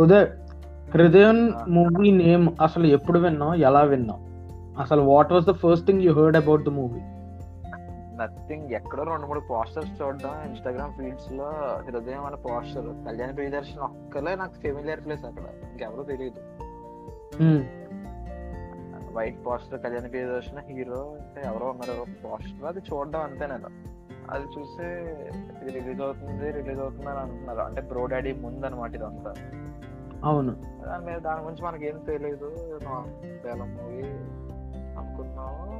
ఉదయ్ హృదయం. Movie name అసలు ఎప్పుడు విన్నావు? ఎలా విన్నావు? అసలు what was the first thing you heard about the movie nothing ఎక్కడో రెండు మూడు పోస్టర్స్ చూడడం. ఇన్స్టాగ్రామ్ ఫీడ్స్లో హృదయం అనే పోస్టర్ కళ్యాణ్ ప్రియదర్శన్ ఒక్కలే నాకు ఫెమిలియర్ ప్లేస్ అక్కడ. ఇంకెవరో తెలియదు white poster Kalyan Priyadarshan hero అంటే ఎవరో ఉన్నారు. పోస్టర్ అది చూడడం అంతే నేను. అది చూసి ఇది రిలీజ్ అవుతుంది రిలీజ్ అవుతుంది అని అంటున్నారు. అంటే బ్రో డాడీ ముందు అనమాట ఇదంతా. అవును. దాని మీద దాని గురించి మనకి ఏం తెలియదు మూవీ అనుకున్నాము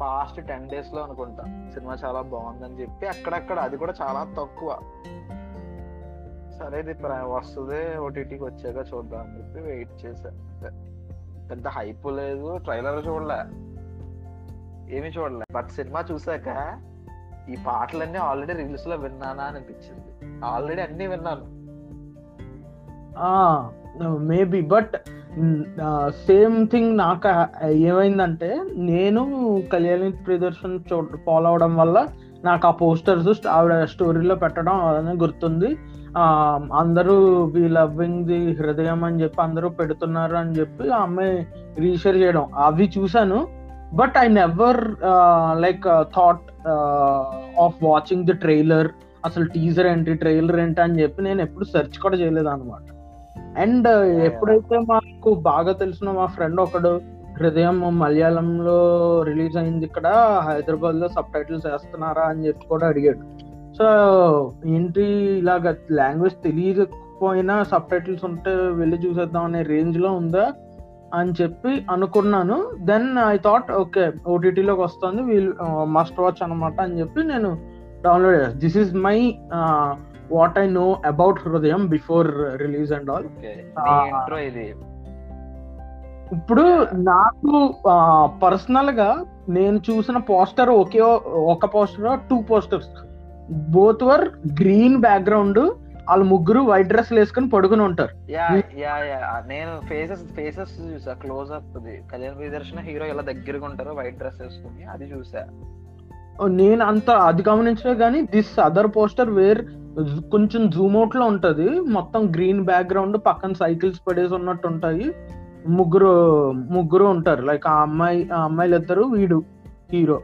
పాస్ట్ టెన్ డేస్లో అనుకుంటా. సినిమా చాలా బాగుందని చెప్పి అక్కడక్కడ అది కూడా చాలా తక్కువ. సరే ఇది ప్ర- వస్తుంది ఓటీటీకి వచ్చాక చూద్దాం అని చెప్పి వెయిట్ చేశా. పెద్ద హైప్ లేదు. ట్రైలర్ చూడలే. ఏమీ చూడలే. బట్ సినిమా చూసాక ఈ పాటలన్నీ ఆల్రెడీ రీల్స్లో విన్నానా అనిపించింది. ఆల్రెడీ అన్ని విన్నాను. మేబీ బట్ సేమ్ థింగ్ నాకు ఏమైందంటే నేను కళ్యాణి ప్రదర్శన్ చూ ఫాలో అవడం వల్ల నాకు ఆ పోస్టర్స్ ఆవిడ స్టోరీలో పెట్టడం అదనే గుర్తుంది. అందరూ వి లవ్వింగ్ ది హృదయం అని చెప్పి అందరూ పెడుతున్నారు అని చెప్పి ఆ అమ్మాయి రీషేర్ చేయడం. అవి చూశాను but I never like thought of watching the trailer అసలు టీజర్ ఏంటి ట్రైలర్ ఏంటి అని చెప్పి నేను ఎప్పుడు సెర్చ్ కూడా చేయలేదు అనమాట అండ్ ఎప్పుడైతే మాకు బాగా తెలిసిన మా ఫ్రెండ్ ఒకడు హృదయం మలయాళంలో రిలీజ్ అయింది ఇక్కడ హైదరాబాద్లో సబ్ టైటిల్స్ వేస్తున్నారా అని చెప్పి కూడా అడిగాడు. సో ఏంటి ఇలాగ లాంగ్వేజ్ తెలియకపోయినా సబ్ టైటిల్స్ ఉంటే వెళ్ళి చూసేద్దాం అనే రేంజ్లో ఉందా అని చెప్పి అనుకున్నాను. దెన్ ఐ థాట్ ఓకే ఓటీటీలోకి వస్తుంది వీల్ మస్ట్ వాచ్ అనమాట అని చెప్పి నేను డౌన్లోడ్ చేస్తాను this is my what I know about Hridayam before release and all. Intro ఇది. ఇప్పుడు నాకు పర్సనల్గా నేను చూసిన పోస్టర్ ఒకే ఒక poster two posters both were green background వాళ్ళు ముగ్గురు వైట్ డ్రెస్ వేసుకొని పడుకుని ఉంటారు. యా. Yeah yeah. నేను ఫేసెస్ ఫేసెస్ చూసా close up Kalyan Priyadarshan hero ఎలా దగ్గరగా ఉంటారో వైట్ డ్రెస్ వేసుకుని అది చూసా. నేను అంత అది గమనించలే కానీ దిస్ అదర్ పోస్టర్ వేర్ కొంచెం జూమ్ అవుట్లో ఉంటది. మొత్తం గ్రీన్ బ్యాక్గ్రౌండ్ పక్కన సైకిల్స్ పడేసి ఉన్నట్టు ఉంటాయి. ముగ్గురు ముగ్గురు ఉంటారు. లైక్ ఆ అమ్మాయి ఆ అమ్మాయిలు ఇద్దరు వీడు hero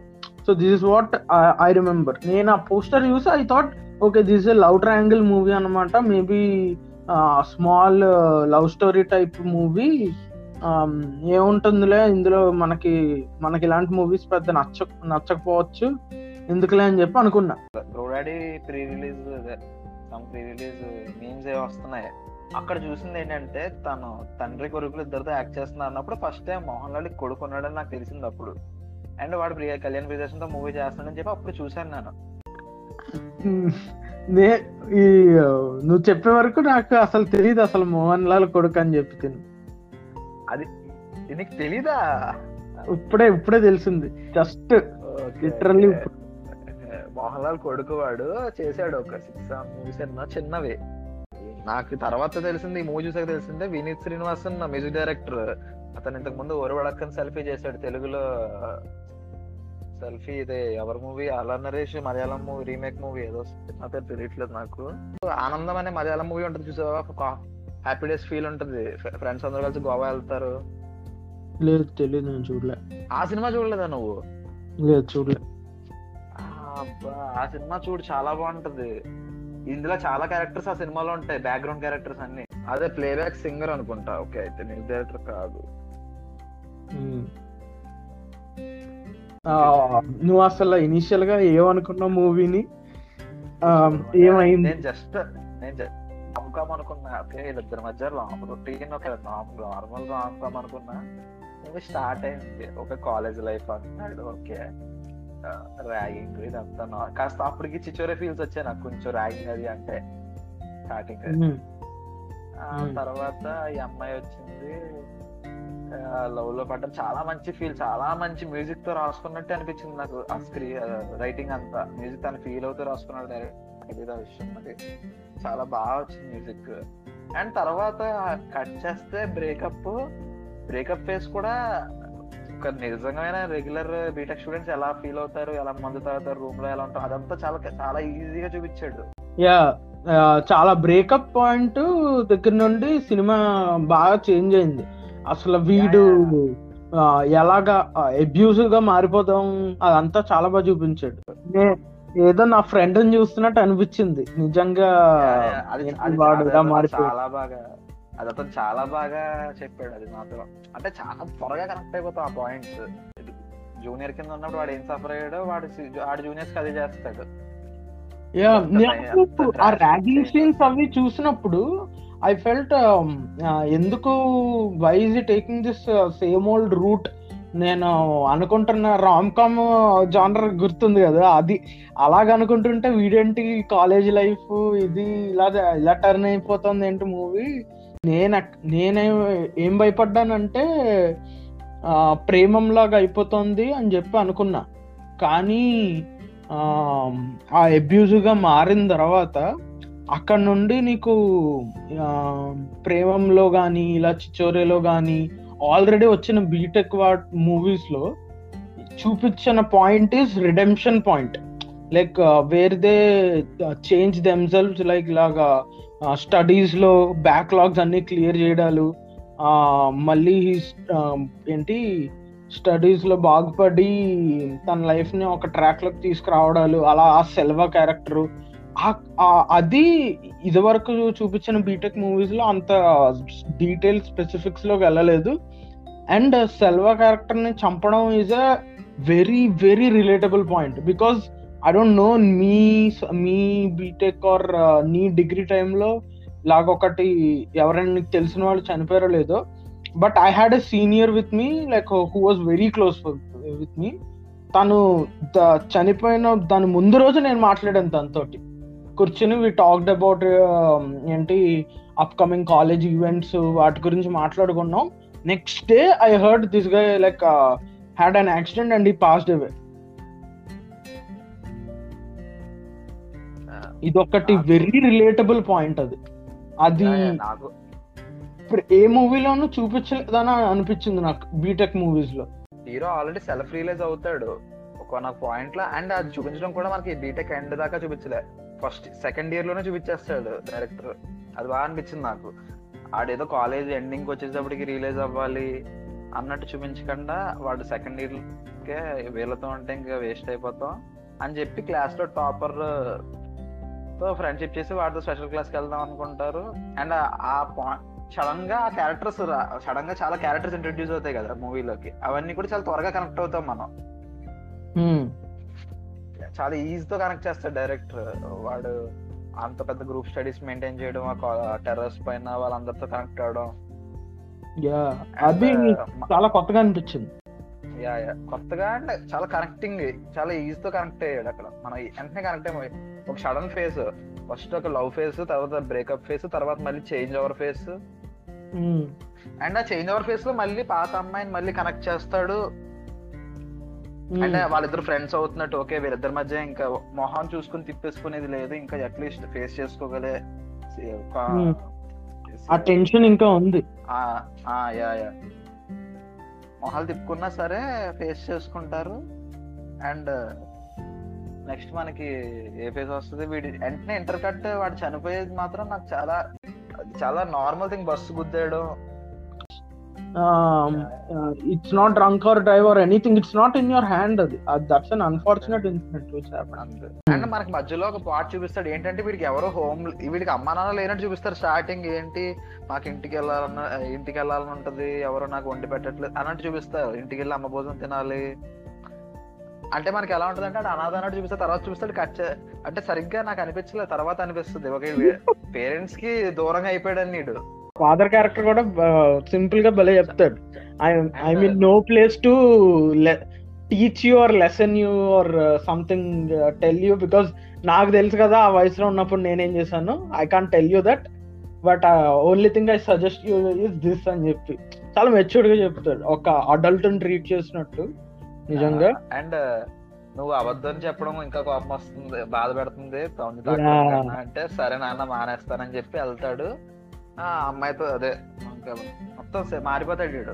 so this is what I remember నేను ఆ పోస్టర్ చూసి I thought okay this is love triangle movie అనమాట maybe small love story type movie ఏముంటుందిలే ఇందులో మనకి మనకి ఇలాంటి మూవీస్ పెద్ద నచ్చ నచ్చకపోవచ్చు. ఎందుకులే అని చెప్పి అనుకున్నా. Pre release some pre release memes ఏ వస్తున్నాయి. అక్కడ చూసింది ఏంటంటే తను తండ్రి కొడుకులు ఇద్దరితో యాక్ట్ చేస్తున్నారు అన్నప్పుడు ఫస్ట్ టైం మోహన్ లాల్ కొడుకున్నాడని నాకు తెలిసింది అప్పుడు. అండ్ వాడు ప్రియ కళ్యాణ్ ప్రియదర్శన్తో మూవీ చేస్తాడని చెప్పి అప్పుడు చూశాను నేను. నే ఈ నువ్వు చెప్పే వరకు నాకు అసలు తెలియదు అసలు మోహన్ లాల్ కొడుకు అని చెప్పి తిను. అది నీకు తెలీదా? ఇప్పుడే ఇప్పుడే తెలిసింది. జస్ట్ Literally మోహన్ లాల్ కొడుకు వాడు చేశాడు ఒక సిక్స్ మూవీస్ అన్న చిన్నవి. నాకు తర్వాత తెలిసింది ఈ మూవీ చూసాక తెలిసిందే వినీత్ శ్రీనివాసన్ నా మ్యూజిక్ డైరెక్టర్. అతను ఇంతకు ముందు ఓరవడక్కని సెల్ఫీ చేశాడు తెలుగులో. సెల్ఫీ ఇదే ఎవరి మూవీ? అలా Naresh Malayalam movie remake movie ఏదో నా పేరు తెలియట్లేదు నాకు. ఆనందం అనే మలయాళం మూవీ ఉంటుంది చూసావా? హ్యాపీ డేస్ ఫీల్ ఉంటుంది. ఫ్రెండ్స్ అందరూ కలిసి గోవా వెళ్తారు. లేదు తెలియదు నేను చూడలే. ఆ సినిమా చూడలేదా నువ్వు? లేదు చూడలే. అబ్బా ఆ సినిమా చూడు చాలా బాగుంటది. ఇందులో చాలా క్యారెక్టర్స్ ఆ సినిమాలో ఉంటాయి బ్యాక్గ్రౌండ్ క్యారెక్టర్స్ అన్ని. అదే ప్లేబ్యాక్ సింగర్ అనుకుంటా. ఓకే అయితే మ్యూజిక్ డైరెక్టర్ కాదు. నువ్వు అసలు ఇనిషియల్గా ఏమనుకున్నావు మూవీని ఏమైంది? నేను జస్ట్ నేను రామ్కామ్ అనుకున్నా. ఓకే వీళ్ళిద్దరి మధ్య రొటీన్ ఒక నార్మల్ రామ్కామ్ అనుకున్నా. మూవీ స్టార్ట్ అయింది. ఒక కాలేజ్ లైఫ్ అంటున్నాడు ఓకే. ర్యాగింగ్ ఇదంతా నా- కాస్త అప్పటికి చిచోరే ఫీల్స్ వచ్చాయి నాకు కొంచెం ర్యాగింగ్ అది అంటే స్టార్టింగ్. తర్వాత ఈ అమ్మాయి వచ్చింది. లవ్లో పడ్డం. చాలా మంచి ఫీల్ చాలా మంచి మ్యూజిక్తో రాసుకున్నట్టు అనిపించింది నాకు ఆ స్క్రీ రైటింగ్ అంతా. మ్యూజిక్ తను ఫీల్ అవుతూ రాసుకున్నాడు డైరెక్ట్ విషయం మరి. చాలా బాగా వచ్చింది మ్యూజిక్ అండ్ తర్వాత కట్ చేస్తే బ్రేకప్ బ్రేకప్ ఫేస్ కూడా ఒక నిజమైన రెగ్యులర్ బీటెక్ స్టూడెంట్స్ ఎలా ఫీల్ అవుతారు ఎలా మందు తాగుతారు రూమ్లో ఎలా ఉంటారు అదంతా చాలా చాలా ఈజీగా చూపించాడు. యా చాలా బ్రేకప్ పాయింట్ దగ్గర నుండి సినిమా బాగా చేంజ్ అయింది. అసలు వీడు ఆ, ఎలాగా అబ్యూసివ్గా మారిపోతాం అదంతా చాలా బాగా చూపించాడు. ఏదో నా ఫ్రెండ్ని చూస్తున్నట్టు అనిపించింది. నిజంగా వాడు చాలా బాగా అది అతను చాలా బాగా చెప్పాడు అది మాత్రం. అంటే చాలా త్వరగా కనెక్ట్ అయిపోతాం ఆ పాయింట్స్ జూనియర్ కింద ఉన్నప్పుడు వాడు ఏం సఫర్ అయ్యాడో వాడు వాడు జూనియర్స్ అదే చేస్తాడు. ఆ ర్యాగింగ్. సీన్స్ అవి చూసినప్పుడు ఐ ఫెల్ట్ ఎందుకు why is taking this same old route నేను అనుకుంటున్న రామ్ కామ్ జానర్ గుర్తుంది కదా అది. అలాగ అనుకుంటుంటే వీడేంటి కాలేజ్ లైఫ్ ఇది ఇలా ఇలా టర్న్ అయిపోతుంది ఏంటి మూవీ నేను నేనే ఏం భయపడ్డానంటే ప్రేమంలాగా అయిపోతుంది అని చెప్పి అనుకున్నా. కానీ ఆ, అబ్యూజ్గా మారిన తర్వాత అక్కడ నుండి నీకు ప్రేమంలో కానీ ఇలా చిచోరేలో కానీ ఆల్రెడీ వచ్చిన బీటెక్ వాట్ మూవీస్లో చూపించిన point is redemption point. Like where they change themselves like ఇలాగా స్టడీస్లో బ్యాక్లాగ్స్ అన్ని క్లియర్ చేయడాలు uh, మళ్ళీ ఆ, um, ఏంటి స్టడీస్లో బాగుపడి తన లైఫ్ని ఒక ట్రాక్లోకి తీసుకురావడాలు అలా ఆ సెల్వా క్యారెక్టర్ అది ఇదివరకు చూపించిన బీటెక్ మూవీస్లో అంత డీటెయిల్ స్పెసిఫిక్స్లోకి వెళ్ళలేదు. అండ్ సెల్వా క్యారెక్టర్ని చంపడం is a very very relatable point because I don't know me me BTech or uh, నీ డిగ్రీ టైంలో లాగొకటి ఎవరైనా నీకు తెలిసిన వాళ్ళు చనిపోయారో లేదో but I had a senior with me like who was very close with me తను ద- చనిపోయిన దాని ముందు రోజు నేను మాట్లాడాను తనతోటి. కూర్చుని వి టాక్డ్ అబౌట్ ఏంటి అప్కమింగ్ కాలేజ్ ఈవెంట్స్ వాటి గురించి మాట్లాడుకున్నాం. Next day I heard this guy like had an accident and he passed away ఇది ఒకటి వెరీ రిలేటబుల్ పాయింట్ అది. అది ఇప్పుడు ఏ మూవీలోనూ చూపించలేదని అనిపించింది నాకు బీటెక్ మూవీస్లో హీరో ఆల్రెడీ సెల్ఫ్ రియలైజ్ అవుతాడు ఒక నాకు పాయింట్లో అండ్ అది చూపించడం కూడా మనకి బీటెక్ ఎండ్ దాకా చూపించలే. ఫస్ట్ సెకండ్ ఇయర్లోనే చూపించేస్తాడు డైరెక్టర్ అది బాగా అనిపించింది నాకు. ఆడేదో కాలేజ్ ఎండింగ్ వచ్చేటప్పటికి రిలీజ్ అవ్వాలి అన్నట్టు చూపించకుండా వాడు సెకండ్ ఇయర్ కే వీళ్ళతో ఉంటే ఇంకా వేస్ట్ అయిపోతాం అని చెప్పి క్లాస్లో టాపర్ తో ఫ్రెండ్షిప్ చేసి వాడితో స్పెషల్ క్లాస్కి వెళ్దాం అనుకుంటారు. అండ్ ఆ పాయింట్ సడన్గా ఆ క్యారెక్టర్స్ సడన్గా చాలా క్యారెక్టర్స్ ఇంట్రడ్యూస్ అవుతాయి కదా మూవీలోకి. అవన్నీ కూడా చాలా త్వరగా కనెక్ట్ అవుతాం మనం. చాలా ఈజీతో కనెక్ట్ చేస్తాడు డైరెక్టర్. వాడు అంత పెద్ద గ్రూప్ స్టడీస్ మెయింటైన్ చేయడం టెర్రస్ పైన వాళ్ళందరితో కనెక్ట్ అవడం అది uh, చాలా కొత్తగా అనిపించింది. Yeah yeah. కొత్తగా అండ్ చాలా కనెక్టింగ్ చాలా ఈజీతో కనెక్ట్ అయ్యాడు అక్కడ. మనం వెంటనే కనెక్ట్ అయ్యి ఒక సడన్ ఫేస్ ఫస్ట్ ఒక లవ్ ఫేస్ తర్వాత బ్రేకప్ ఫేస్ తర్వాత మళ్ళీ change over phase Hmm. And ఆ చేంజ్ ఓవర్ ఫేస్లో మళ్ళీ పాత అమ్మాయిని మళ్ళీ కనెక్ట్ చేస్తాడు. అంటే వాళ్ళిద్దరు ఫ్రెండ్స్ అవుతున్నట్టు ఓకే వీళ్ళిద్దరి మధ్య ఇంకా మొహం చూసుకుని తిప్పేసుకునేది లేదు. ఇంకా అట్లీస్ట్ ఫేస్ చేసుకోగలే. ఆ టెన్షన్ ఇంకా ఉంది. యా యా మొహాలు తిప్పుకున్నా సరే ఫేస్ చేసుకుంటారు. అండ్ నెక్స్ట్ మనకి ఏ ఫేస్ వస్తుంది? వీడి వెంటనే ఇంటర్ కట్ వాడు చనిపోయేది మాత్రం నాకు చాలా చాలా normal thing bus గుద్దేయడం. It's not drunk or drive or anything it's not in your hand అది that's an unfortunate incident which and మనకి మధ్యలో ఒక పార్ట్ చూపిస్తాడు. ఏంటంటే వీడికి ఎవరో హోమ్ వీడికి అమ్మా నాన్న లేనట్టు చూపిస్తారు. స్టార్టింగ్ ఏంటి? మాకు ఇంటికి వెళ్ళాలన్న ఇంటికి వెళ్ళాలని ఉంటది. ఎవరో నాకు వండి పెట్టట్లేదు అన్నట్టు చూపిస్తారు. ఇంటికి వెళ్ళి అమ్మ భోజనం తినాలి. అంటే మనకి ఎలా ఉంటది అంటే అనాథ అన్నట్టు చూపిస్తారు తర్వాత చూపిస్తాడు కట్ అంటే సరిగ్గా నాకు అనిపించలేదు తర్వాత అనిపిస్తుంది. ఒక పేరెంట్స్కి దూరంగా అయిపోయాడు నీడు. ఫాదర్ క్యారెక్టర్ కూడా సింపుల్గా భలే చెప్తాడు. I I mean no place to teach you or lesson you or something tell you because నాకు తెలుసు కదా ఆ వయసులో ఉన్నప్పుడు నేనేం చేశాను? I can tell you that but only thing I suggest you is this అని చెప్పి. చాలా మెచ్యూర్డ్గా చెప్తాడు. ఒక అడల్ట్ ట్రీట్ చేసినట్టు. నిజంగా. అండ్ నువ్వు అబద్ధం చెప్పడం ఇంకా కోపం వస్తుంది బాధ పెడుతుంది. అంటే సరే నాన్న మానేస్తానని చెప్పి వెళ్తాడు. ఆ అమ్మాయితో అదే మొత్తం మారిపోతాడు వీడు.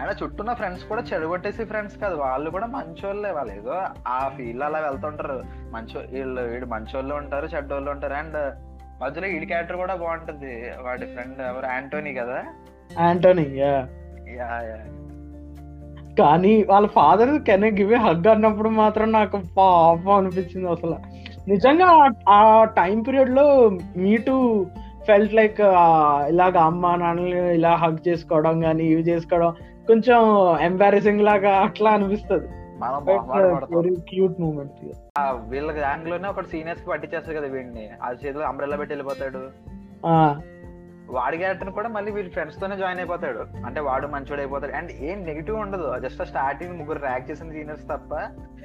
ఆయన చుట్టూన్న ఫ్రెండ్స్ కూడా చెడగొట్టేసి ఫ్రెండ్స్ కాదు వాళ్ళు కూడా మంచోళ్ళే వాళ్ళు ఏదో ఆ ఫీల్ అలా వెళ్తుంటారు. మంచో వీళ్ళు వీడు మంచోళ్ళు ఉంటారు చెడ్డోళ్ళు ఉంటారు. అండ్ మధ్యలో వీడి క్యారెక్టర్ కూడా బాగుంటది. వాడి ఫ్రెండ్ ఎవరు? యాంటోనీ కదా? Anthony yeah. Yeah yeah. కానీ వాళ్ళ ఫాదర్ కెన్ గివ్ హగ్ అన్నప్పుడు మాత్రం నాకు పాపం అనిపించింది అసలు. నిజంగా ఆ- టైం పీరియడ్లో మీ టు ఫెల్ట్ లైక్ ఇలాగ అమ్మ నాన్నలు ఇలా హగ్ చేసుకోవడం కానీ ఇవి చేసుకోవడం కొంచెం ఎంబారెసింగ్ లాగా అట్లా అనిపిస్తుంది. క్యూట్ మూమెంట్ వీళ్ళ గ్యాంగ్లోనే ఒకటి సీనియర్స్కి పట్టించేస్తారు కదా వీడిని. ఆ చేతిలో అంబ్రెల్లా పెట్టి వెళ్ళిపోతాడు. వాడి క్యారెక్టర్ కూడా మళ్ళీ వీళ్ళ ఫ్రెండ్స్ తోనే జాయిన్ అయిపోతాడు. అంటే వాడు మంచోడు అయిపోతాడు. అండ్ ఏం నెగిటివ్ ఉండదు. జస్ట్ స్టార్టింగ్ ముగ్గురు ర్యాక్ చేసిన సీనియర్స్ తప్ప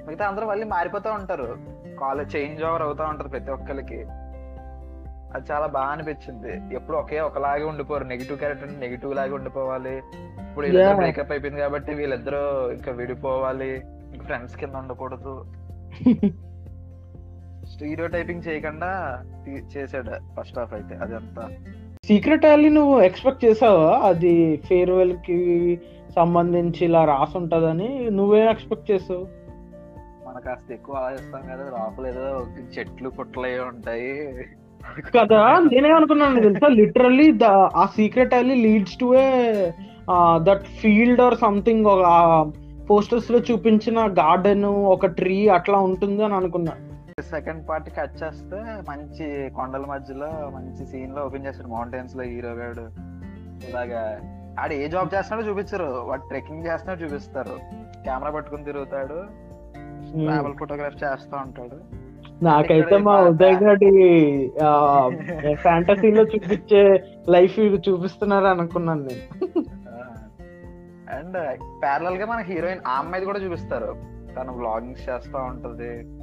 మిగతా అందరూ మళ్ళీ మారిపోతూ ఉంటారు. కాలేజ్ చేంజ్ ఓవర్ అవుతా ఉంటారు ప్రతి ఒక్కరికి అది చాలా బాగా అనిపించింది. ఎప్పుడు ఒకే ఒకలాగే ఉండిపోరు. నెగిటివ్ క్యారెక్టర్ నెగిటివ్ లాగే ఉండిపోవాలి. ఇప్పుడు వీళ్ళిద్దరు. బ్రేకప్ అయిపోయింది కాబట్టి వీళ్ళిద్దరూ ఇంకా విడిపోవాలి. ఫ్రెండ్స్ కింద ఉండకూడదు. స్టీరియో టైపింగ్ చేయకుండా చేసాడు ఫస్ట్ హాఫ్ అయితే. అదంతా. సీక్రెట్ వ్యాలీ నువ్వు ఎక్స్పెక్ట్ చేసావా? అది ఫేర్వెల్కి సంబంధించి ఇలా రాసి ఉంటదని నువ్వేం ఎక్స్పెక్ట్ చేసావు? మనం కాస్త ఎక్కువ ఆలోచిస్తాం కదా లోపల ఏదో చెట్లు పుట్టలు ఉంటాయి. కదా నేనేమనుకున్నాను తెలుసా? లిటరల్లీ ఆ secret valley leads to a that field or something ఒక పోస్టర్స్లో చూపించిన గార్డెన్ ఒక ట్రీ అట్లా ఉంటుంది అని అనుకున్నా. సెకండ్ పార్ట్ కట్ చేస్తే మంచి కొండల మధ్యలో మంచి సీన్లో ఓపెన్ చేస్తాడు. మౌంటైన్స్లో హీరో గాడు. ఇలాగా ఆడ ఏ జాబ్ చేస్తున్నాడో చూపించరు. వాడు ట్రెక్కింగ్ చేస్తున్నాడో చూపిస్తారు. కెమెరా పట్టుకుని తిరుగుతాడు. ట్రావెల్ ఫోటోగ్రాఫ్ చేస్తా ఉంటాడు. నాకైతే మా ఉదయ్ గారి ఫ్యాంటసీలో చూపించే లైఫ్ చూపిస్తున్నారు అనుకున్నాను నేను. అండ్ ప్యారలల్గా మన హీరోయిన్ ఆ అమ్మాయిది కూడా చూపిస్తారు. తను వ్లాగింగ్స్ చేస్తా ఉంటది.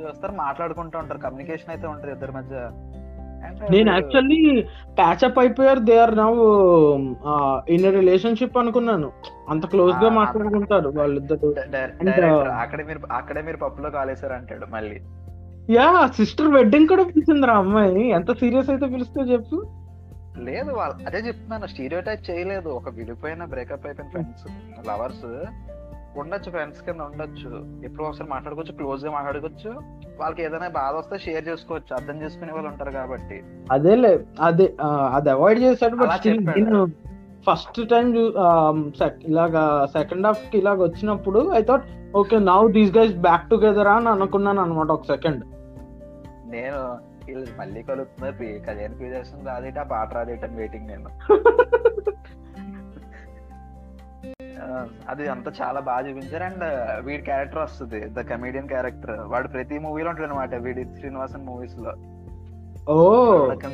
చూస్తారు మాట్లాడుకుంటూ ఉంటారు కమ్యూనికేషన్ అయితే ఉంటది ఇద్దరి మధ్య. నేను యాక్చువల్లీ ప్యాచప్ అయిపోయారు they are now in relationship అనుకున్నాను. అంత క్లోజ్గా మాట్లాడుకుంటారు వాళ్ళిద్దరు. uh, అక్కడే మీరు అక్కడే మీరు పప్పులో కాలేశారు అంటాడు మళ్ళీ. యా సిస్టర్ వెడ్డింగ్ కూడా పిలిచిందిరా అమ్మాయి ఎంత సీరియస్ అయితే పిలిస్తే చెప్పు. లేదు వాళ్ళు అదే చెప్తున్నాను స్టీరియో టైప్ చేయలేదు. ఒక విడిపోయిన బ్రేకప్ అయిపోయిన ఫ్రెండ్స్ లవర్స్ ఉండొచ్చు ఫ్రెండ్స్ కింద ఉండొచ్చు. ఎప్పుడు ఒకసారి మాట్లాడుకోవచ్చు క్లోజ్గా మాట్లాడుకోవచ్చు. వాళ్ళకి ఏదైనా బాధ వస్తే షేర్ చేసుకోవచ్చు అర్థం చేసుకునే వాళ్ళు ఉంటారు కాబట్టి. అదేలే అదే అది అవాయిడ్. నేను ఫస్ట్ టైం ఇలాగా సెకండ్ హాఫ్కి ఇలాగ వచ్చినప్పుడు I thought okay now these guys back together అని అనుకున్నాను అనమాట ఒక సెకండ్ నేను మళ్ళీ కలుగుతున్నారు ప్రియ కళ్యాణ్ ప్రియదర్శన్ రాదేట ఆ పాట రాదేట వెయిటింగ్ నేను. అది అంతా చాలా బాగా చూపించారు. అండ్ వీడి క్యారెక్టర్ వస్తుంది ద కమేడియన్ క్యారెక్టర్. వాడు ప్రతి మూవీలో ఉంటాడు అనమాట వీడి శ్రీనివాసన్ మూవీస్లో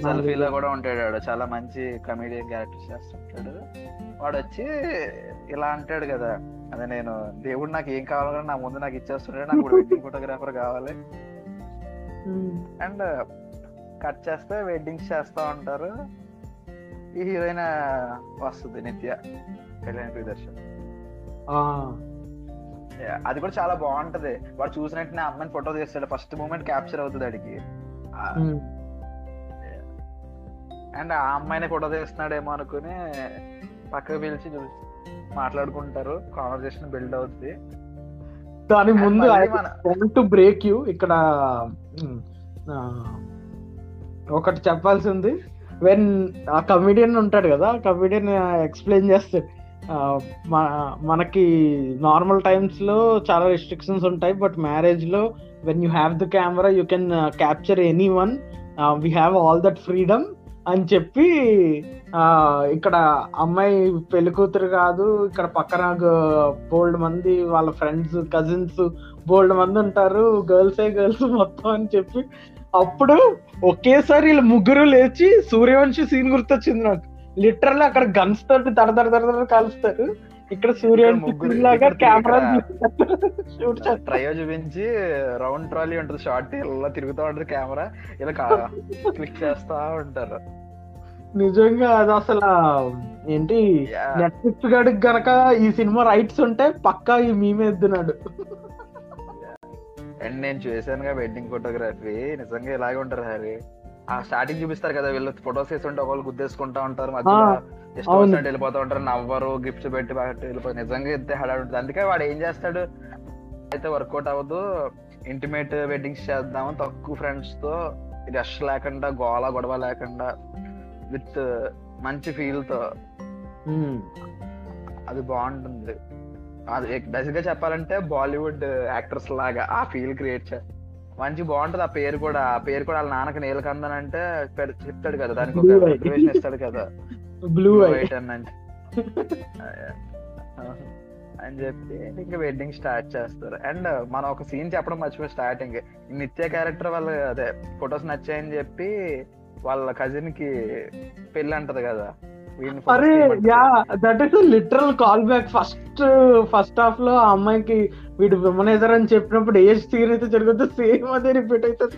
సెల్ఫీలో కూడా. ఉంటాడు వాడు. చాలా మంచి కమేడియన్ క్యారెక్టర్ చేస్తుంటాడు. వాడు వచ్చి ఇలా అంటాడు కదా అదే నేను దేవుడు నాకు ఏం కావాలన్నా నా ముందు నాకు ఇచ్చేస్తున్నాడు నాకు వెడ్డింగ్ ఫోటోగ్రాఫర్ కావాలి. అండ్ కట్ చేస్తే వెడ్డింగ్స్ చేస్తా ఉంటారు. ఈ హీరోయిన్ వస్తుంది నిత్య కళ్యాణ్ ప్రియదర్శన్. అది కూడా చాలా బాగుంటది. వాడు చూసినట్టు అమ్మాయిని ఫోటో తీస్తాడు. ఫస్ట్ మూమెంట్ క్యాప్చర్ అవుతుంది అడిగి. అండ్ ఆ అమ్మాయిని ఫోటో తీస్తున్నాడేమో అనుకుని పక్కకు పిలిచి మాట్లాడుకుంటారు. కాన్వర్సేషన్ బిల్డ్ అవుతుంది దాని ముందు టు బ్రేక్ యూ ఇక్కడ ఒకటి చెప్పాల్సింది వెన్ ఆ కమిడియన్ ఉంటాడు కదా కమిడియన్ ఎక్స్ప్లెయిన్ చేస్తాడు. మనకి నార్మల్ టైమ్స్లో చాలా రిస్ట్రిక్షన్స్ ఉంటాయి but మ్యారేజ్లో when you have the camera you can capture anyone we have all that freedom అని చెప్పి ఇక్కడ అమ్మాయి పెళ్ళి కూతురు కాదు ఇక్కడ పక్కన బోల్డ్ మంది వాళ్ళ ఫ్రెండ్స్ కజిన్స్ బోల్డ్ మంది ఉంటారు గర్ల్స్ గర్ల్స్ మొత్తం అని చెప్పి అప్పుడు ఒకేసారి వీళ్ళు ముగ్గురు లేచి సూర్యవంశి సీన్ గుర్తొచ్చింది నాకు. లిటరల్లీ అక్కడ గన్స్ తోటి దడ దడ దడ కాలుస్తారు. ఇక్కడ సూర్యవంశి లాగా కెమెరా షూట్ ట్రయో చూపించి రౌండ్ ట్రాలీ ఉంటుంది షార్ట్ ఇలా తిరుగుతూ ఉంటుంది కెమెరా ఇలా క్లిక్ చేస్తా ఉంటారు. నిజంగా అది అసలు ఏంటి. నెట్ఫ్లిక్స్ గడికి గనక ఈ సినిమా రైట్స్ ఉంటే పక్కా ఈ మీమే ఎద్దున్నాడు అండ్ నేను చూసానుగా వెడ్డింగ్ ఫోటోగ్రఫీ. నిజంగా ఇలాగే ఉంటారు హరి. ఆ స్టార్టింగ్ చూపిస్తారు కదా వీళ్ళు ఫొటోస్ వేస్తుంటే ఒకళ్ళు గుద్దేసుకుంటా ఉంటారు మధ్యలో ఇష్టం వెళ్ళిపోతూ ఉంటారు నవ్వరు గిఫ్ట్స్ పెట్టి వెళ్ళిపోతారు నిజంగా అయితే హడాడు ఉంటుంది. అందుకే వాడు ఏం చేస్తాడు అయితే వర్కౌట్ అవ్వదు. ఇంటిమేట్ వెడ్డింగ్స్ చేద్దాము తక్కువ ఫ్రెండ్స్తో రష్ లేకుండా గోల గొడవ లేకుండా విత్ మంచి ఫీల్తో. అది బాగుంటుంది. బేసిక్గా చెప్పాలంటే బాలీవుడ్ యాక్టర్స్ లాగా ఆ ఫీల్ క్రియేట్ చే మంచి బాగుంటది. ఆ పేరు కూడా ఆ పేరు కూడా వాళ్ళ నాన్నకి నీలకందన్ అంటే చెప్తాడు కదా దానికి ఒక. అబ్రివేషన్ ఇస్తాడు కదా. బ్లూ వైట్ అని అని చెప్పి ఇంకా వెడ్డింగ్ స్టార్ట్ చేస్తారు. అండ్ మనం ఒక సీన్ చెప్పడం మర్చిపోయి స్టార్టింగ్ నిత్య క్యారెక్టర్ వాళ్ళ అదే ఫొటోస్ నచ్చాయని చెప్పి వాళ్ళ కజిన్కి పెళ్ళి అంటది కదా. అరే. Yeah that is literal call back first first హాఫ్లో ఆ అమ్మాయికి వీడు విమనేజర్ అని చెప్పినప్పుడు ఏ సీన్ అయితే జరుగుతుందో సేమ్ అదే రిపీట్ అవుతుంది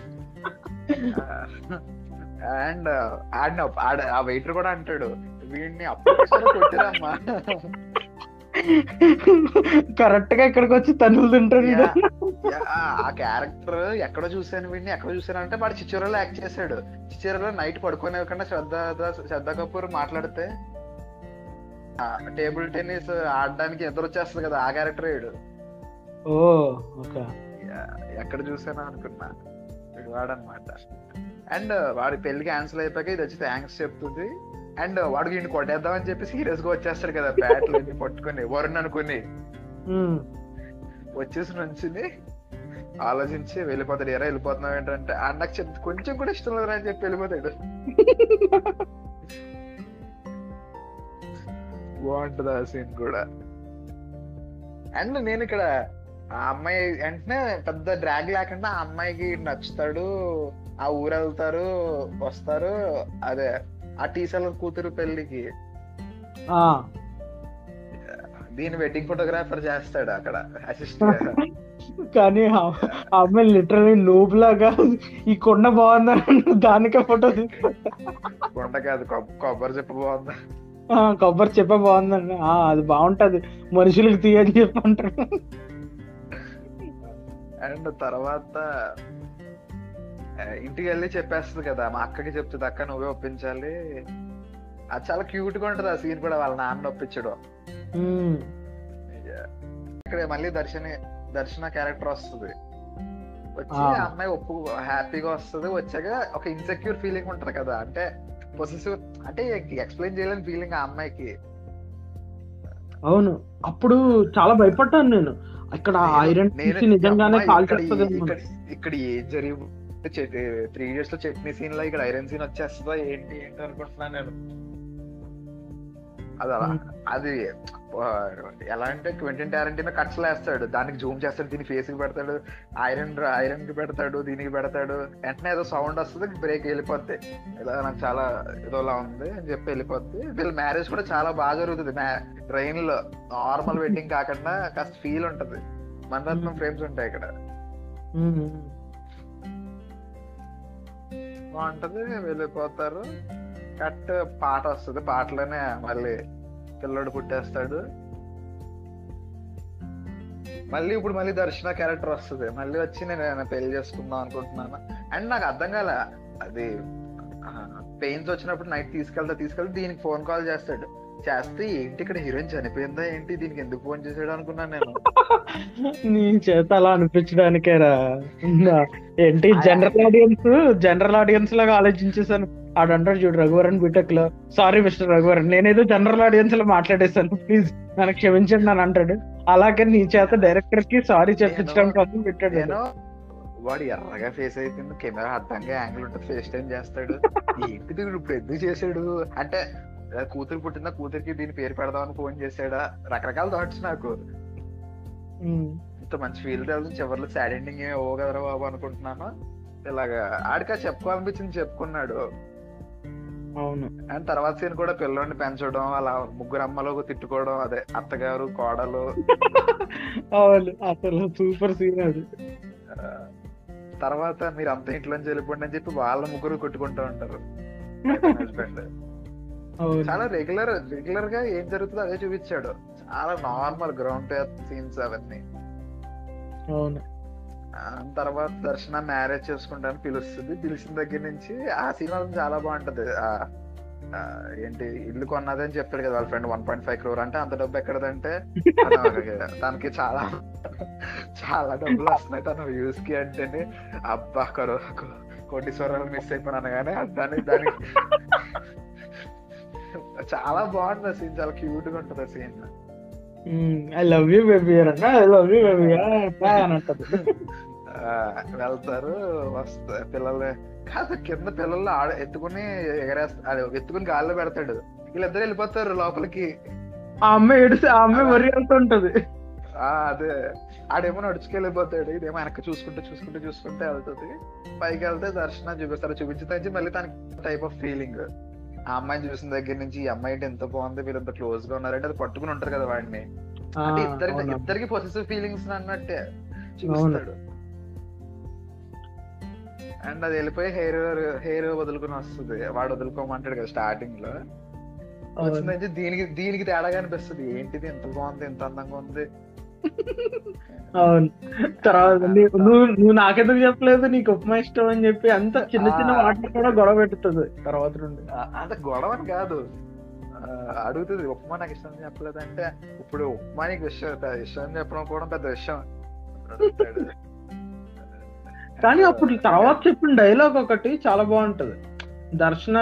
అండ్ ఆడిన ఆడ ఆ వెయిటర్ కూడా అంటాడు వీడిని కొట్టిరమ్మా. కరెక్ట్గా ఇక్కడికి వచ్చి తన్నులు తింటాడు ఆ క్యారెక్టర్ ఎక్కడ చూసాను వీడిని ఎక్కడ చూసాను అంటే వాడు చిచ్చూరలో యాక్ట్ చేశాడు. చిచ్చూరలో నైట్ పడుకోనివ్వకుండా శ్రద్ధ శ్రద్ధ కపూర్ మాట్లాడితే టేబుల్ టెన్నిస్ ఆడడానికి ఎదురు వచ్చేస్తుంది కదా ఆ క్యారెక్టర్ వీడు. ఓ ఓకే. ఎక్కడ చూసాను అనుకున్నా. వీడు వాడనమాట అండ్ వాడి పెళ్ళి క్యాన్సిల్ అయిపోయాక ఇది వచ్చి థ్యాంక్స్ చెప్తుంది. అండ్ వాడు వీడిని కొట్టేద్దామని చెప్పి సీరియస్గా వచ్చేస్తాడు కదా బ్యాట్లు పట్టుకొని వరుణ్ అనుకుని. వచ్చేసి నుంచుని ఆలోచించి వెళ్ళిపోతాడు. ఎరా వెళ్ళిపోతున్నావు ఏంటంటే ఆ నాకు చెప్ కొంచెం కూడా ఇష్టం లేదు అని చెప్పి వెళ్ళిపోతాడు. బాగుంటది ఆ సీన్ కూడా. అండ్ నేను ఇక్కడ ఆ అమ్మాయి వెంటనే పెద్ద డ్రాగ్ లేకుండా ఆ అమ్మాయికి నచ్చుతాడు ఆ ఊరు వెళ్తారు వస్తారు. అదే ఆ టీసల కూతురు పెళ్ళికి దీని వెడ్డింగ్ ఫోటోగ్రాఫర్ చేస్తాడు అక్కడ అసిస్టెంట్ కానీ అమ్మాయి లిటరలీ నూబ్ లాగా ఈ కొండ బాగుందని దానికే ఫోటో కొండ కాదు కొబ్- కొబ్బరి చెప్పు బాగుందా? కొబ్బరి చెప్పే బాగుందండి. అది బాగుంటది. మనుషులకు తీయని చెప్పి అంటారు అండ్ తర్వాత ఇంటికి వెళ్ళి చెప్పేస్తుంది కదా మా అక్కకి చెప్తుంది అక్క నువ్వే ఒప్పించాలి. అది చాలా క్యూట్గా ఉంటది ఆ సీన్ కూడా వాళ్ళ నాన్న ఒప్పించడం. ఇక్కడ మళ్ళీ దర్శని దర్శన క్యారెక్టర్ వస్తుంది. వచ్చి అమ్మాయి ఒప్పు హ్యాపీగా వస్తుంది. వచ్చాక ఒక ఇన్సెక్యూర్ ఫీలింగ్ ఉంటది కదా. అంటే పొసెసివ్ అంటే ఎక్స్ప్లెయిన్ చేయలేని ఫీలింగ్ ఆ అమ్మాయికి. అవును. అప్పుడు చాలా భయపడ్డాను నేను. ఇక్కడ ఐరన్ నిజంగానే కాల్ ఇక్కడ ఏం జరిగి త్రీ ఇయర్స్లో చట్నీ సీన్లో ఇక్కడ ఐరన్ సీన్ వచ్చేస్తుందో? ఏంటి ఏంటి అనుకుంటున్నాను నేను. అది అలా. అది ఎలా అంటే క్వింటన్ టారెంటీనో కట్స్ వేస్తాడు. దానికి జూమ్ చేస్తాడు దీని ఫేస్కి పెడతాడు ఐరన్ ఐరన్కి పెడతాడు దీనికి పెడతాడు. వెంటనే ఏదో సౌండ్ వస్తుంది బ్రేక్ వెళ్ళిపోద్ది. ఇలా నాకు చాలా ఏదోలా ఉంది అని చెప్పి వెళ్ళిపోద్ది. వీళ్ళ మ్యారేజ్ కూడా చాలా బాగా జరుగుతుంది. ట్రైన్లో నార్మల్ వెడ్డింగ్ కాకుండా కాస్త ఫీల్ ఉంటది. మనరత్నం ఫ్రేమ్స్ ఉంటాయి ఇక్కడ. బాగుంటది వెళ్ళిపోతారు. కట్ పాట వస్తుంది. పాటలోనే మళ్ళీ పిల్లడు పుట్టేస్తాడు. మళ్ళీ ఇప్పుడు మళ్ళీ దర్శన క్యారెక్టర్ వస్తుంది. మళ్ళీ వచ్చి నేను పెళ్ళి చేసుకుందాం అనుకుంటున్నాను? అండ్ నాకు అర్థం కాల. అది పెయిన్స్ వచ్చినప్పుడు నైట్ తీసుకెళ్తా తీసుకెళ్తే దీనికి ఫోన్ కాల్ చేస్తాడు. చేస్తే ఏంటి ఇక్కడ హీరోయిన్ చనిపోయిందా ఏంటి? దీనికి ఎందుకు ఫోన్ చేసాడు అనుకున్నాను నేను. నీ చేత అలా అనిపించడానికేరా? ఏంటి జనరల్ ఆడియన్స్ జనరల్ ఆడియన్స్ లాగా ఆలోచించేసాను ఆడంటాడు చూడు రఘువరన్ బీటెక్లో. Sorry Mister Raghuvaran. నేనేదో జనరల్ ఆడియన్స్లో మాట్లాడేశాను. ప్లీజ్ నన్ను క్షమించండి అని అంటాడు. అలాగే నీ చేత డైరెక్టర్కి సారీ చెప్పించడం కోసం పెట్టాడు నేను వాడు ఎర్రగా ఫేస్ అయిపోయింది కెమెరా అర్థంగా యాంగిల్ ఉంటుంది ఫేస్ టైం చేస్తాడు. ఏంటి ఇప్పుడు ఎందుకు చేశాడు? అంటే కూతురు పుట్టిందా? కూతురికి దీని పేరు పెడదామని ఫోన్ చేశాడా? రకరకాల థాట్స్ నాకు. ఇంత మంచి ఫీల్ తెలుసు చివరిలో సాడ్ ఎండింగ్ ఓ కదరా బాబు అనుకుంటున్నాను. ఇలాగా ఆడికా చెప్పుకోవాలనిపించింది చెప్పుకున్నాడు. అవును. అండ్ తర్వాత సీన్ కూడా పిల్లోడిని పెంచడం అలా ముగ్గురు అమ్మలు తిట్టుకోవడం అదే అత్తగారు కోడలు. అవును అసలు సూపర్ సీన్ అది. తర్వాత మీరు అంత ఇంట్లోంచి వెళ్ళిపోండి అని చెప్పి వాళ్ళ ముగ్గురు కొట్టుకుంటూ ఉంటారు. హస్బెండ్ చాలా రెగ్యులర్ రెగ్యులర్గా ఏం జరుగుతుందో అదే చూపించాడు. చాలా నార్మల్ గ్రౌండ్ సీన్స్ అవన్నీ. అవును. తర్వాత దర్శన మ్యారేజ్ చేసుకుంటాను పిలుస్తుంది. పిలిచిన దగ్గర నుంచి ఆ సినిమా చాలా బాగుంటది. ఆ ఏంటి ఇల్లు కొన్నది అని చెప్పాడు కదా వాళ్ళ friend one point five crore అంటే అంత డబ్బు ఎక్కడదంటే తనకి చాలా చాలా డబ్బులు వస్తున్నాయి. తన వ్యూస్కి అంటే అబ్బా కరో కోటీశ్వరాలు మిస్ అయిపోయినాను కానీ దాని దానికి చాలా బాగుంటుంది సీన్. చాలా క్యూట్గా ఉంటుంది scene. I love you baby అన్న. ఐ లవ్ యూ బేబీ అంటది వెళ్తారు వస్తా పిల్లలు కాదు కింద పిల్లలు ఆడ ఎత్తుకుని ఎగరేస్తా అది ఎత్తుకుని గాల్లో పెడతాడు. వీళ్ళిద్దరు వెళ్ళిపోతారు లోపలికి. ఆ అమ్మాయి ఏడిసి ఆ అమ్మాయి వరి వెళ్తుంటది. ఆ అదే. ఆడేమో నడుచుకెళ్ళిపోతాడు ఇదేమో వెనక్కి చూసుకుంటూ చూసుకుంటూ చూసుకుంటూ వెళ్తుంది. పైకి వెళ్తే దర్శనం చూపిస్తారు. చూపించిన నుంచి మళ్ళీ తనకి టైప్ ఆఫ్ ఫీలింగ్ ఆ అమ్మాయిని చూసిన దగ్గర నుంచి ఈ అమ్మాయి ఎంత బాగుంది వీళ్ళంత క్లోజ్గా ఉన్నారంటే అది పట్టుకుని ఉంటారు కదా వాడిని. అంటే ఇద్దరికి. ఇద్దరికి పొసెసివ్ ఫీలింగ్స్ అన్నట్టే చూపిస్తాడు. అండ్ అది వెళ్ళిపోయి హెయిర్ హెయిర్ వదులుకుని వస్తుంది. వాడు వదులుకోమంటాడు కదా స్టార్టింగ్లో. నుంచి దీనికి దీనికి తేడాగా అనిపిస్తుంది. ఏంటిది ఎంత బాగుంది ఎంత అందంగా ఉంది? అవును. తర్వాత నువ్వు నువ్వు నాకెందుకు చెప్పలేదు? నీకు ఉప్మా ఇష్టం అని చెప్పి అంత చిన్న చిన్న. మాటలు కూడా గొడవ పెట్టుతుంది తర్వాత నుండి అంత గొడవ అని కాదు. అడుగుతుంది ఉప్మా నాకు ఇష్టం అని చెప్పలేదు అంటే ఇప్పుడు ఉప్మా నీకు ఇష్టం ఇష్టం అని చెప్పడం కూడా పెద్ద విషయం. కానీ అప్పుడు తర్వాత చెప్పిన డైలాగ్ ఒకటి చాలా బాగుంటది. దర్శన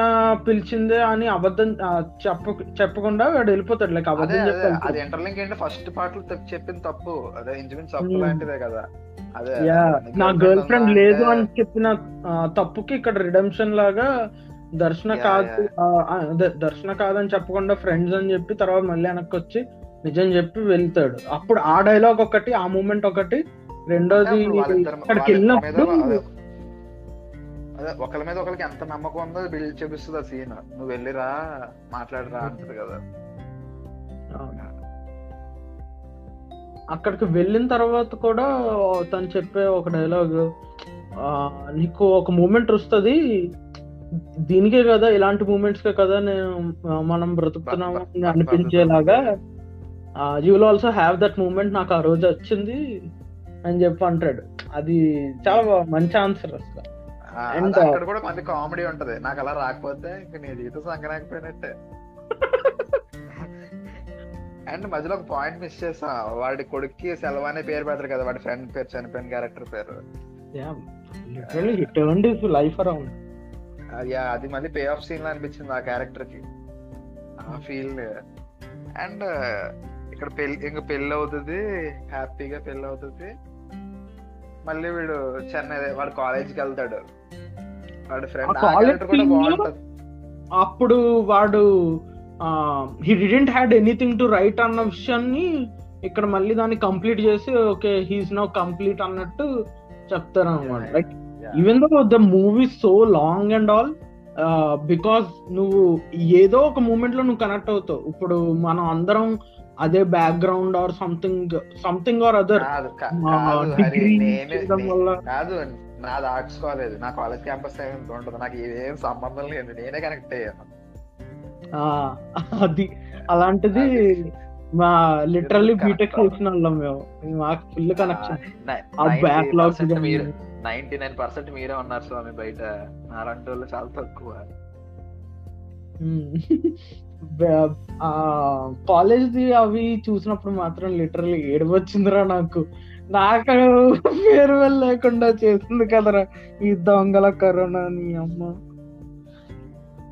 పిలిచిందే అని అబద్ధం చెప్ప చెప్పకుండా వాడు వెళ్ళిపోతాడు. లైక్ అబద్ధం అదే. ఇంటర్లింక్ ఏంటి ఫస్ట్ పార్ట్లో చెప్పిన తప్పు. అదే ఇంచుమించు తప్పు. లాంటిదే కదా. అదే నీ గర్ల్ ఫ్రెండ్ లేదు అని చెప్పిన తప్పుకి ఇక్కడ రిడమ్షన్ లాగా దర్శన కాదు దర్శన కాదని చెప్పకుండా ఫ్రెండ్స్ అని చెప్పి తర్వాత మళ్ళీ వెనక్కి వచ్చి నిజం చెప్పి వెళ్తాడు. అప్పుడు ఆ డైలాగ్ ఒకటి ఆ మూమెంట్ ఒకటి రెండోది అక్కడికి వెళ్ళినప్పుడు అదే- ఒకరి మీద ఒకరికి ఎంత నమ్మకం ఉందో బిల్డ్ చూపిస్తుంది ఆ సీన్ నువ్వు వెళ్ళిరా మాట్లాడరా అంటది కదా. అక్కడికి వెళ్ళిన తర్వాత కూడా తను చెప్పే ఒక డైలాగ్ నీకు ఒక మూమెంట్ వస్తుంది. దీనికే కదా ఇలాంటి మూమెంట్స్ కే కదా నేను మనం బ్రతుకుతున్నాము అనిపించేలాగా you will also have that moment నాకు ఆ రోజు వచ్చింది. అని చెప్పి అంటాడు. అది చాలా మంచి ఆన్సర్ అసలు. అక్కడ కూడా మంచి కామెడీ ఉంటది. నాకు అలా రాకపోతే ఇంక నీ జీవితం సంకరాకపోయినట్టే. అండ్ మధ్యలో ఒక పాయింట్ మిస్ చేసా వాడి కొడుక్కి సెలవు అనే పేరు పెడతారు కదా వాడి ఫ్రెండ్ పేరు చనిపోయిన క్యారెక్టర్ పేరు. లైఫ్ అరౌండ్ అది అది మళ్ళీ పే ఆఫ్ సీన్లో అనిపించింది ఆ క్యారెక్టర్కి. ఆ ఫీల్ అండ్ ఇక్కడ పెళ్ళి ఇంకా పెళ్ళి అవుతుంది హ్యాపీగా పెళ్ళి అవుతుంది. మళ్ళీ వీడు చెన్నై వాడు కాలేజ్కి వెళ్తాడు. వాడి ఫ్రెండ్ కూడా బాగుంటది. అప్పుడు వాడు he didn't had anything to write అన్న విషయాన్ని ఇక్కడ మళ్ళీ దాన్ని కంప్లీట్ చేసి ఓకే హీస్ నో కంప్లీట్ అన్నట్టు చెప్తారు అనమాట like. Even though the movie so long and all because నువ్వు ఏదో ఒక మూమెంట్లో నువ్వు కనెక్ట్ అవుతావు. ఇప్పుడు మనం అందరం అదే background or something something or other కాదు నాది ఆర్ట్స్ కాలేజ్ నా కాలేజ్ క్యాంపస్ ఉండదు నాకు ఏం సంబంధం లేదు నేనే కనెక్ట్ అయ్యాను. అది అలాంటిది. మా లిటరల్లీ బీటెక్. చేసిన వాళ్ళం మేము. మాకు ఫుల్ కనెక్షన్ ఆ బ్యాక్లాగ్ మీరు నైన్టీ నైన్ పర్సెంట్ మీరే ఉన్నారు స్వామి బయట. నాలాంటి వాళ్ళు చాలా తక్కువ. కాలేజ్ది అవి చూసినప్పుడు మాత్రం లిటరలీ ఏడవచ్చిందిరా నాకు. నాకు ఫేర్వెల్ లేకుండా చేసింది కదరా ఈ దొంగల కరోనా నీ అమ్మ.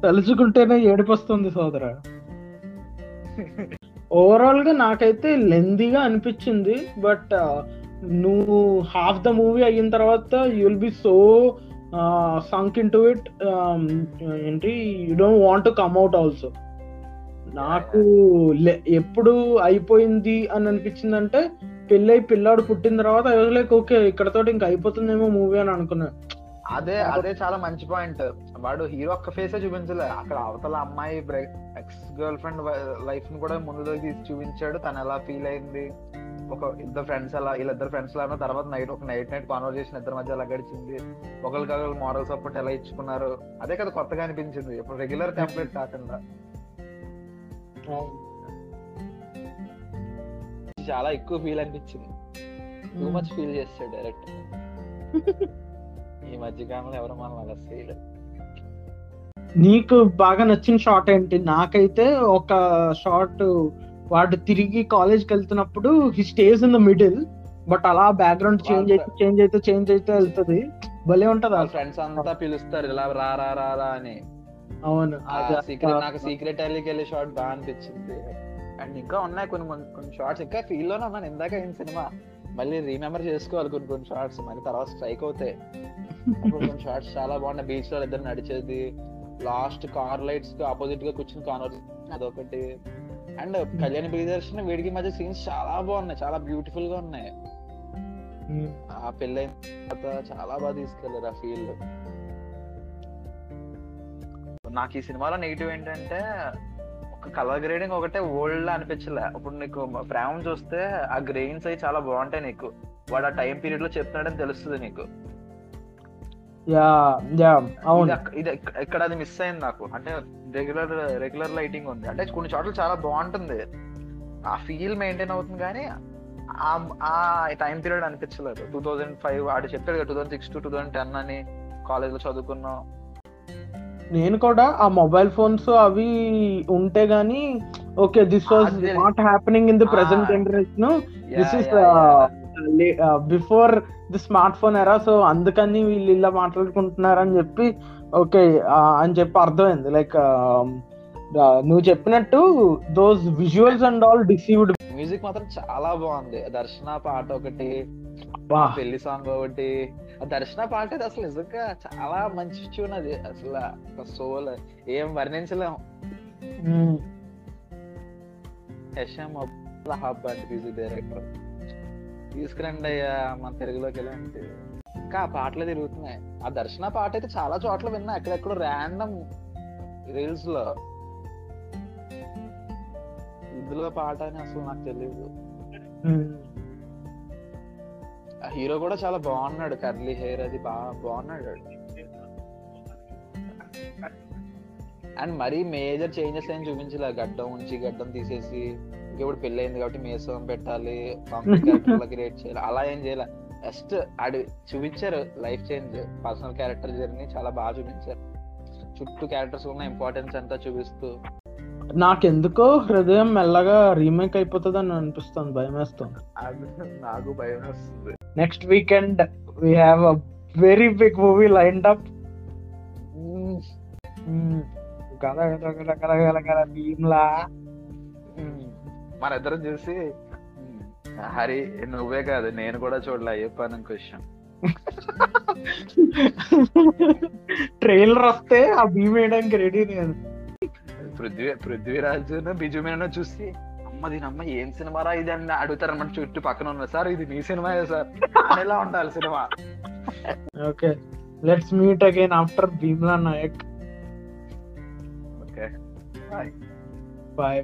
తలుచుకుంటేనే ఏడిపోస్తుంది సోదరా. ఓవరాల్గా నాకైతే లెందీగా అనిపించింది బట్ నువ్వు హాఫ్ ద మూవీ అయిన తర్వాత you'll be so sunk into it ఏంటి you don't want to come out also నాకు లే- ఎప్పుడు అయిపోయింది అని అనిపించింది అంటే పెళ్ళై పిల్లాడు పుట్టిన తర్వాత ఐ లైక్ ఓకే ఇక్కడతో ఇంకా అయిపోతుందేమో మూవీ అని అనుకున్నాను అదే అదే చాలా మంచి పాయింట్ వాడు హీరో ఒక్క ఫేసే చూపించలే. అక్కడ అవతల అమ్మాయి ఎక్స్ గర్ల్ ఫ్రెండ్ లైఫ్ని కూడా ముందులో తీసి చూపించాడు. తను ఎలా ఫీల్ అయింది? ఒక ఇద్దరు ఫ్రెండ్స్ అలా వీళ్ళిద్దరు ఫ్రెండ్స్ లాగా తర్వాత నైట్ ఒక నైట్ నైట్ కాన్వర్జేషన్ ఇద్దరి మధ్య ఎలా గడిచింది. ఒకరికొకరు మోరల్ సపోర్ట్ ఎలా ఇచ్చుకున్నారు? అదే కదా కొత్తగా అనిపించింది. ఇప్పుడు రెగ్యులర్ టెంప్లెట్ కాకుండా. చాలా ఎక్కువ ఫీల్ అనిపించింది. టూ మచ్ ఫీల్ చేస్తాడు డైరెక్ట్ ఈ మధ్య కాలంలో ఎవరు మనం అలా చేయలేదు నీకు బాగా నచ్చిన షాట్ ఏంటి? నాకైతే ఒక షాట్ వాడు తిరిగి కాలేజ్కి వెళ్తున్నప్పుడు he stage in the middle but అలా బ్యాక్గ్రౌండ్ చేంజ్ అయితే చేంజ్ అయితే చేంజ్ అయితే వెళ్తుంది. భలే ఉంటది ఫ్రెండ్స్ అంతా పిలుస్తారు ఇలా రా రా రా అని. అవును సీక్రెట్ నాకు సీక్రెట్ అల్లికి వెళ్ళే షాట్ బాగా అనిపించింది. అండ్ ఇంకా ఉన్నాయి కొన్ని కొన్ని- షార్ట్స్ ఇంకా ఫీల్లోనే ఉన్నాను ఇందాక ఏం సినిమా? మళ్ళీ రీమెంబర్ చేసుకోవాలి కొన్ని కొన్ని షార్ట్స్ మళ్ళీ తర్వాత స్ట్రైక్ అవుతాయి. అప్పుడు కొన్ని షార్ట్స్ చాలా బాగున్నాయి. బీచ్లో ఇద్దరు నడిచేది. లాస్ట్ కార్ లైట్స్కి ఆపోజిట్గా కూర్చుని కాన్వర్సేషన్ అదొకటి. అండ్ కళ్యాణ్ ప్రియదర్శన్ వీడికి మధ్య సీన్స్ చాలా బాగున్నాయి. చాలా బ్యూటిఫుల్గా ఉన్నాయి. ఉమ్. ఆ పెళ్ళైన తర్వాత చాలా బాగా తీసుకెళ్ళారు ఆ ఫీల్ నాకు ఈ సినిమాలో నెగిటివ్ ఏంటంటే ఒక కలర్ గ్రేడింగ్ ఒకటే ఓల్డ్ అనిపించలే. ఇప్పుడు నీకు ప్రేమ చూస్తే ఆ గ్రెయిన్స్ అవి చాలా బాగుంటాయి నీకు. వాడు ఆ టైం పీరియడ్లో చెప్తున్నాడని తెలుస్తుంది నీకు. ఇది ఇక్కడ అది మిస్ అయింది నాకు. అంటే రెగ్యులర్ రెగ్యులర్ లైటింగ్ ఉంది. అంటే కొన్ని చోట్ల చాలా బాగుంటుంది. ఆ ఫీల్ మెయింటైన్ అవుతుంది కానీ ఆ- ఆ టైం పీరియడ్ అనిపించలేదు. టూ థౌజండ్ ఫైవ్ ఆడు చెప్పాడు two thousand six to two thousand ten అని కాలేజ్లో చదువుకున్నాం. నేను కూడా ఆ మొబైల్ ఫోన్స్ అవి ఉంటే గానీ okay this was. Not happening in the present. Generation this is. Before the smartphone era so అందుకని వీళ్ళు ఇలా మాట్లాడుకుంటున్నారు అని చెప్పి ఓకే అని చెప్పి అర్థమైంది లైక్ నువ్వు చెప్పినట్టు those visuals and all deceived music మాత్రం చాలా బాగుంది దర్శన పాట ఒకటి పెళ్ళి సాంగ్ ఒకటి. ఆ దర్శన పాట అయితే అసలు నిజంగా చాలా మంచి ట్యూన్ అది. అసలు సోల్ ఏం వర్ణించలేం. యశం హబ్ అంటే మ్యూజిక్ డైరెక్టర్ తీసుకురండి అయ్యా మన తెలుగులోకి వెళ్ళండి. ఇంకా ఆ పాటలు తిరుగుతున్నాయి. ఆ దర్శన పాట అయితే చాలా చోట్ల విన్నా. ఎక్కడెక్కడో ర్యాండమ్ రీల్స్లో. ఇందులో పాట అని అసలు నాకు తెలియదు ఆ హీరో కూడా చాలా బాగున్నాడు కర్లీ హెయిర్ అది బాగా బాగున్నాడు. అండ్ మరీ మేజర్ చేంజెస్ ఏం చూపించలే గడ్డం ఉంచి గడ్డం తీసేసి ఇంకెప్పుడు పెళ్ళి అయింది కాబట్టి మేసం పెట్టాలి క్రియేట్ చేయాలి అలా ఏం చేయలే. జస్ట్ ఆడి చూపించారు life change personal character journey చాలా బాగా చూపించారు. చుట్టూ క్యారెక్టర్స్ ఉన్న ఇంపార్టెన్స్ అంతా చూపిస్తూ. నాకెందుకో హృదయం మెల్లగా రీమేక్ అయిపోతుంది అని అనిపిస్తుంది భయం వేస్తుంది నాకు భయం వస్తుంది next weekend we have a very big movie lined up మన ఇద్దరం చూసి హరి నువ్వే కాదు నేను కూడా చూడలే అయ్యప్ప క్వశ్చన్. ట్రైలర్ వస్తే ఆ భీమ్ వేయడానికి రెడీ నేను. పృథ్వీ పృథ్వీరాజ్ బిజు మీనన్ చూసి అమ్మది నమ్మ ఏం సినిమారా ఇది అన్న అడుగుతారన్నమాట చుట్టూ పక్కన ఉన్నారు సార్ ఇది మీ సినిమా సార్ ఎలా ఉండాలి cinema okay let's meet again after Bheemla Nayak okay bye bye